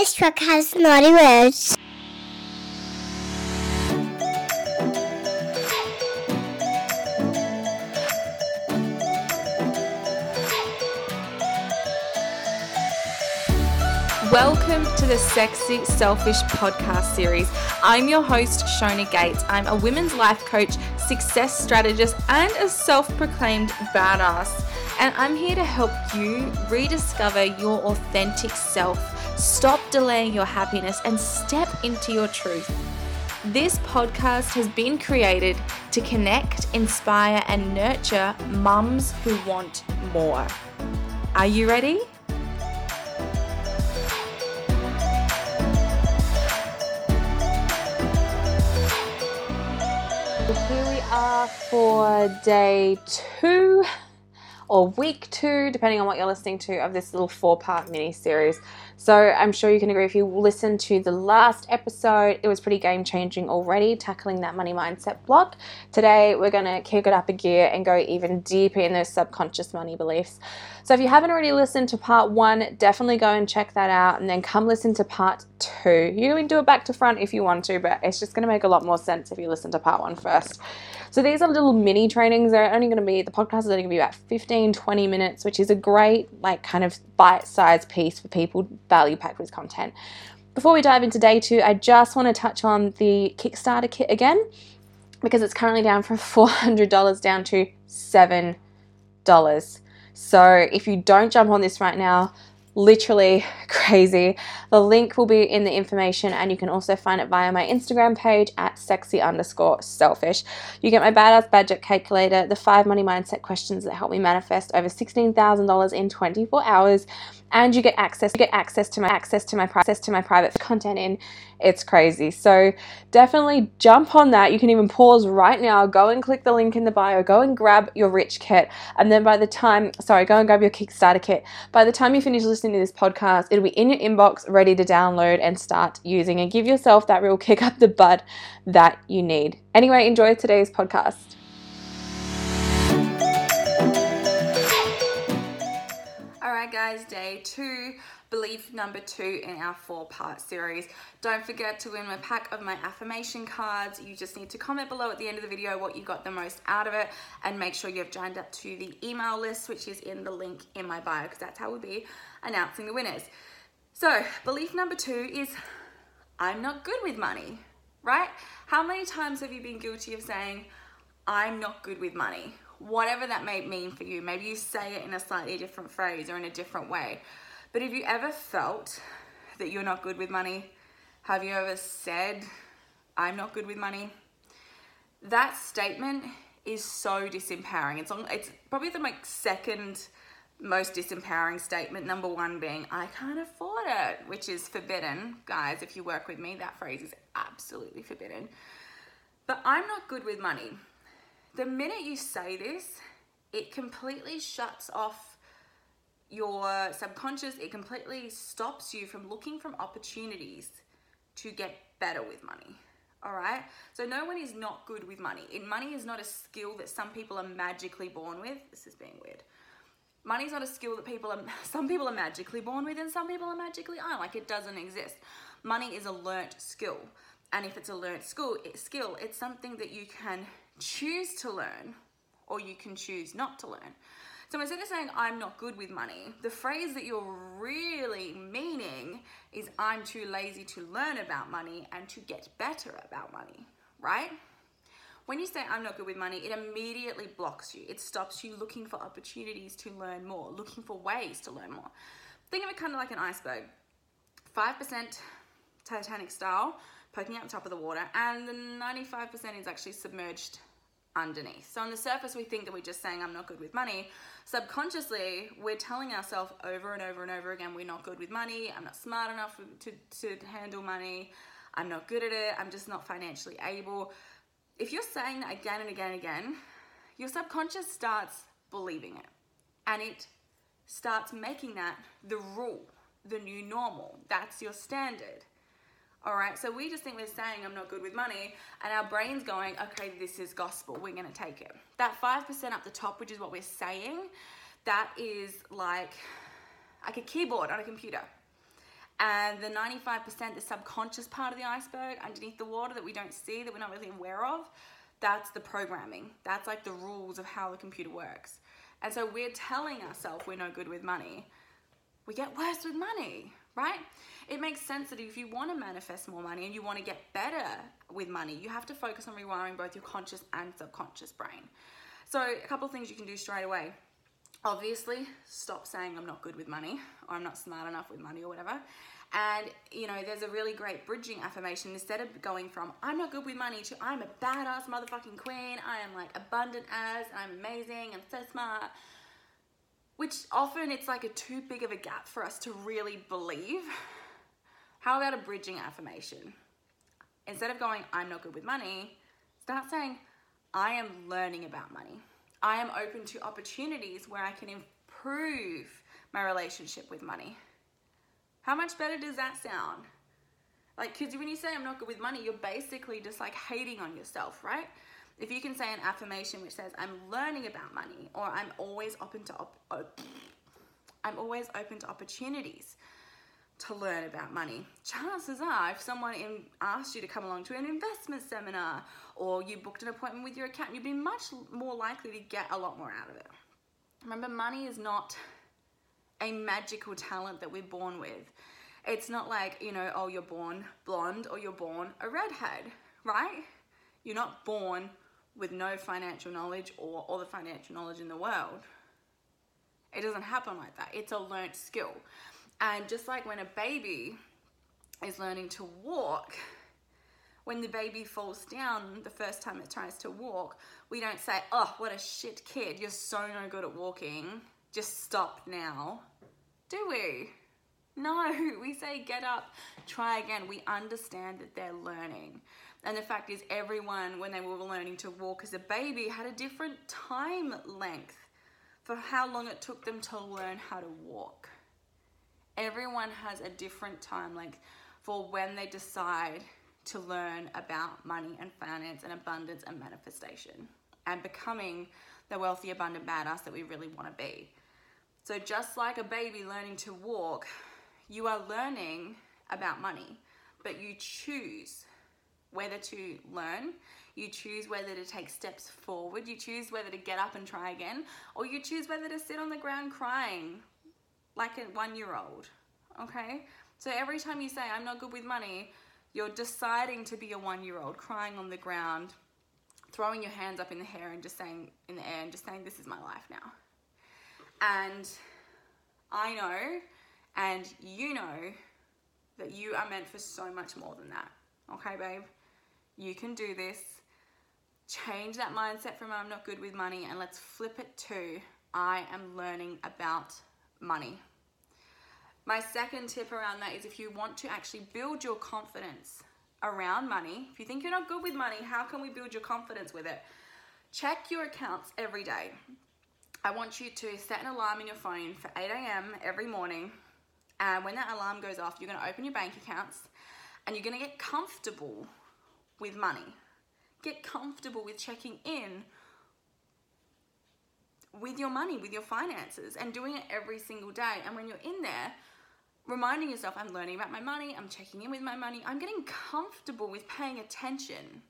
This truck has naughty words. Welcome to the Sexy Selfish podcast series. I'm your host, Shona Gates. I'm a women's life coach, success strategist, and a self proclaimed badass. And I'm here to help you rediscover your authentic self, stop delaying your happiness, and step into your truth. This podcast has been created to connect, inspire, and nurture mums who want more. Are you ready? Are for day two or week two, depending on what you're listening to, of this little four part mini series. So I'm sure you can agree if you listen to the last episode, it was pretty game changing already, tackling that money mindset block. Today, we're going to kick it up a gear and go even deeper in those subconscious money beliefs. So if you haven't already listened to part one, definitely go and check that out and then come listen to part two. You can do it back to front if you want to, but it's just going to make a lot more sense if you listen to part one first. So these are little mini trainings. They're only going to be, the podcast is only going to be about 15, 20 minutes, which is a great, like, kind of bite sized piece for people value packed with content. Before we dive into day two, I just want to touch on the Kickstarter kit again because it's currently down from $400 down to $7. So if you don't jump on this right now, literally crazy. The link will be in the information, and you can also find it via my Instagram page at sexy underscore selfish. You get my badass budget calculator, the five money mindset questions that help me manifest over $16,000 in 24 hours and you get access you get access to my access to my access to my private content in it's crazy. So definitely jump on that. You can even pause right now. Go and click the link in the bio. Go and grab your rich kit. And then by the time sorry go and grab your kickstarter kit. By the time you finish listening to this podcast it'll be in your inbox ready to download and start using. And give yourself that real kick up the butt that you need. Anyway enjoy today's podcast guys, day two, belief number two in our four part series. Don't forget to win my pack of my affirmation cards. You just need to comment below at the end of the video what you got the most out of it and make sure you've joined up to the email list, which is in the link in my bio, because that's how we'll be announcing the winners. So, belief number two is I'm not good with money, right? How many times have you been guilty of saying, I'm not good with money? Whatever that may mean for you. Maybe you say it in a slightly different phrase or in a different way. But have you ever felt that you're not good with money? Have you ever said, I'm not good with money? That statement is so disempowering. It's on, it's probably the like second most disempowering statement. Number one being, I can't afford it, which is forbidden. Guys, if you work with me, that phrase is absolutely forbidden. But I'm not good with money the minute you say this, it completely shuts off your subconscious, it completely stops you from looking from opportunities to get better with money. All right. So no one is not good with money. And money is not a skill that some people are magically born with. This is being weird. Money is not a skill that people are. Some people are magically born with, and some people are magically aren't. Like it doesn't exist. Money is a learnt skill, and if it's a learnt skill, skill, it's something that you can choose to learn or you can choose not to learn. So instead of saying, I'm not good with money, the phrase that you're really meaning is, I'm too lazy to learn about money and to get better about money, right? When you say, I'm not good with money, it immediately blocks you. It stops you looking for opportunities to learn more, looking for ways to learn more. Think of it kind of like an iceberg 5% Titanic style, poking out the top of the water, and the 95% is actually submerged underneath. So on the surface, we think that we're just saying, I'm not good with money. Subconsciously, we're telling ourselves over and over and over again, we're not good with money. I'm not smart enough to, to handle money. I'm not good at it. I'm just not financially able. If you're saying that again and again and again, your subconscious starts believing it. And it starts making that the rule, the new normal. That's your standard. All right, so we just think we're saying I'm not good with money, and our brain's going, okay, this is gospel, we're gonna take it. That 5% up the top, which is what we're saying, that is like, like a keyboard on a computer. And the 95%, the subconscious part of the iceberg underneath the water that we don't see, that we're not really aware of, that's the programming. That's like the rules of how the computer works. And so we're telling ourselves we're no good with money. We get worse with money, right? It makes sense that if you want to manifest more money and you want to get better with money, you have to focus on rewiring both your conscious and subconscious brain. So, a couple of things you can do straight away. Obviously, stop saying I'm not good with money or I'm not smart enough with money or whatever. And you know, there's a really great bridging affirmation. Instead of going from I'm not good with money to I'm a badass motherfucking queen, I am like abundant as, I'm amazing, I'm so smart. Which often it's like a too big of a gap for us to really believe. How about a bridging affirmation? Instead of going, I'm not good with money, start saying, I am learning about money. I am open to opportunities where I can improve my relationship with money. How much better does that sound? Like, because when you say I'm not good with money, you're basically just like hating on yourself, right? If you can say an affirmation which says I'm learning about money, or I'm always open to op- op- oh, I'm always open to opportunities to learn about money. Chances are, if someone in, asked you to come along to an investment seminar or you booked an appointment with your accountant, you'd be much more likely to get a lot more out of it. Remember, money is not a magical talent that we're born with. It's not like, you know, oh, you're born blonde or you're born a redhead, right? You're not born with no financial knowledge or all the financial knowledge in the world. It doesn't happen like that. It's a learnt skill. And just like when a baby is learning to walk, when the baby falls down the first time it tries to walk, we don't say, oh, what a shit kid, you're so no good at walking, just stop now do we? No, we say get up, try again. We understand that they're learning. And the fact is, everyone, when they were learning to walk as a baby, had a different time length for how long it took them to learn how to walk. Everyone has a different time length for when they decide to learn about money and finance and abundance and manifestation and becoming the wealthy, abundant badass that we really want to be. So, just like a baby learning to walk, you are learning about money, but you choose whether to learn, you choose whether to take steps forward, you choose whether to get up and try again, or you choose whether to sit on the ground crying like a one year old. Okay? So, every time you say, I'm not good with money, you're deciding to be a one year old crying on the ground, throwing your hands up in the air and just saying in the air and just saying, This is my life now. And I know, and you know, that you are meant for so much more than that. Okay, babe? You can do this. Change that mindset from I'm not good with money and let's flip it to I am learning about money. My second tip around that is if you want to actually build your confidence around money, if you think you're not good with money, how can we build your confidence with it? Check your accounts every day. I want you to set an alarm in your phone for 8 a.m. every morning. And when that alarm goes off, you're going to open your bank accounts and you're going to get comfortable with money. Get comfortable with checking in with your money, with your finances, and doing it every single day. And when you're in there, reminding yourself, I'm learning about my money, I'm checking in with my money, I'm getting comfortable with paying attention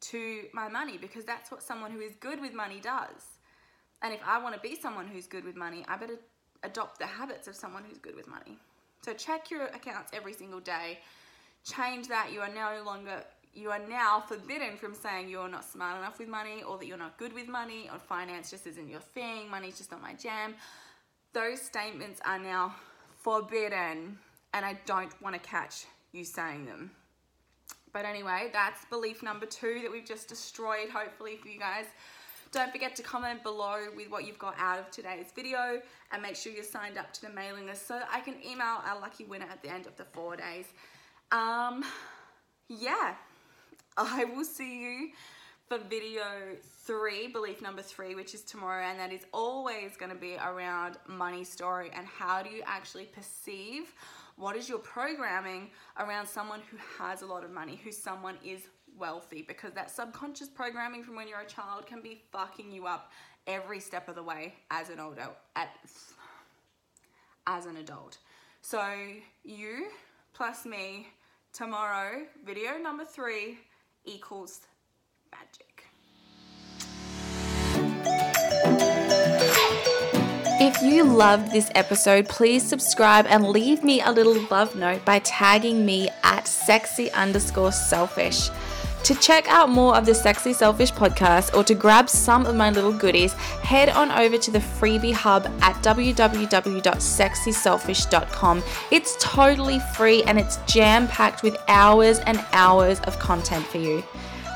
to my money because that's what someone who is good with money does. And if I want to be someone who's good with money, I better adopt the habits of someone who's good with money. So check your accounts every single day. Change that. You are no longer you are now forbidden from saying you're not smart enough with money or that you're not good with money or finance just isn't your thing, money's just not my jam. Those statements are now forbidden and I don't want to catch you saying them. But anyway, that's belief number two that we've just destroyed, hopefully, for you guys. Don't forget to comment below with what you've got out of today's video and make sure you're signed up to the mailing list so I can email our lucky winner at the end of the four days. Um, yeah, I will see you for video three, belief number three, which is tomorrow, and that is always going to be around money story and how do you actually perceive what is your programming around someone who has a lot of money, who someone is wealthy because that subconscious programming from when you're a child can be fucking you up every step of the way as an adult as an adult. So you plus me tomorrow, video number three equals magic. If you loved this episode, please subscribe and leave me a little love note by tagging me at sexy underscore selfish. To check out more of the Sexy Selfish podcast or to grab some of my little goodies, head on over to the freebie hub at www.sexyselfish.com. It's totally free and it's jam packed with hours and hours of content for you.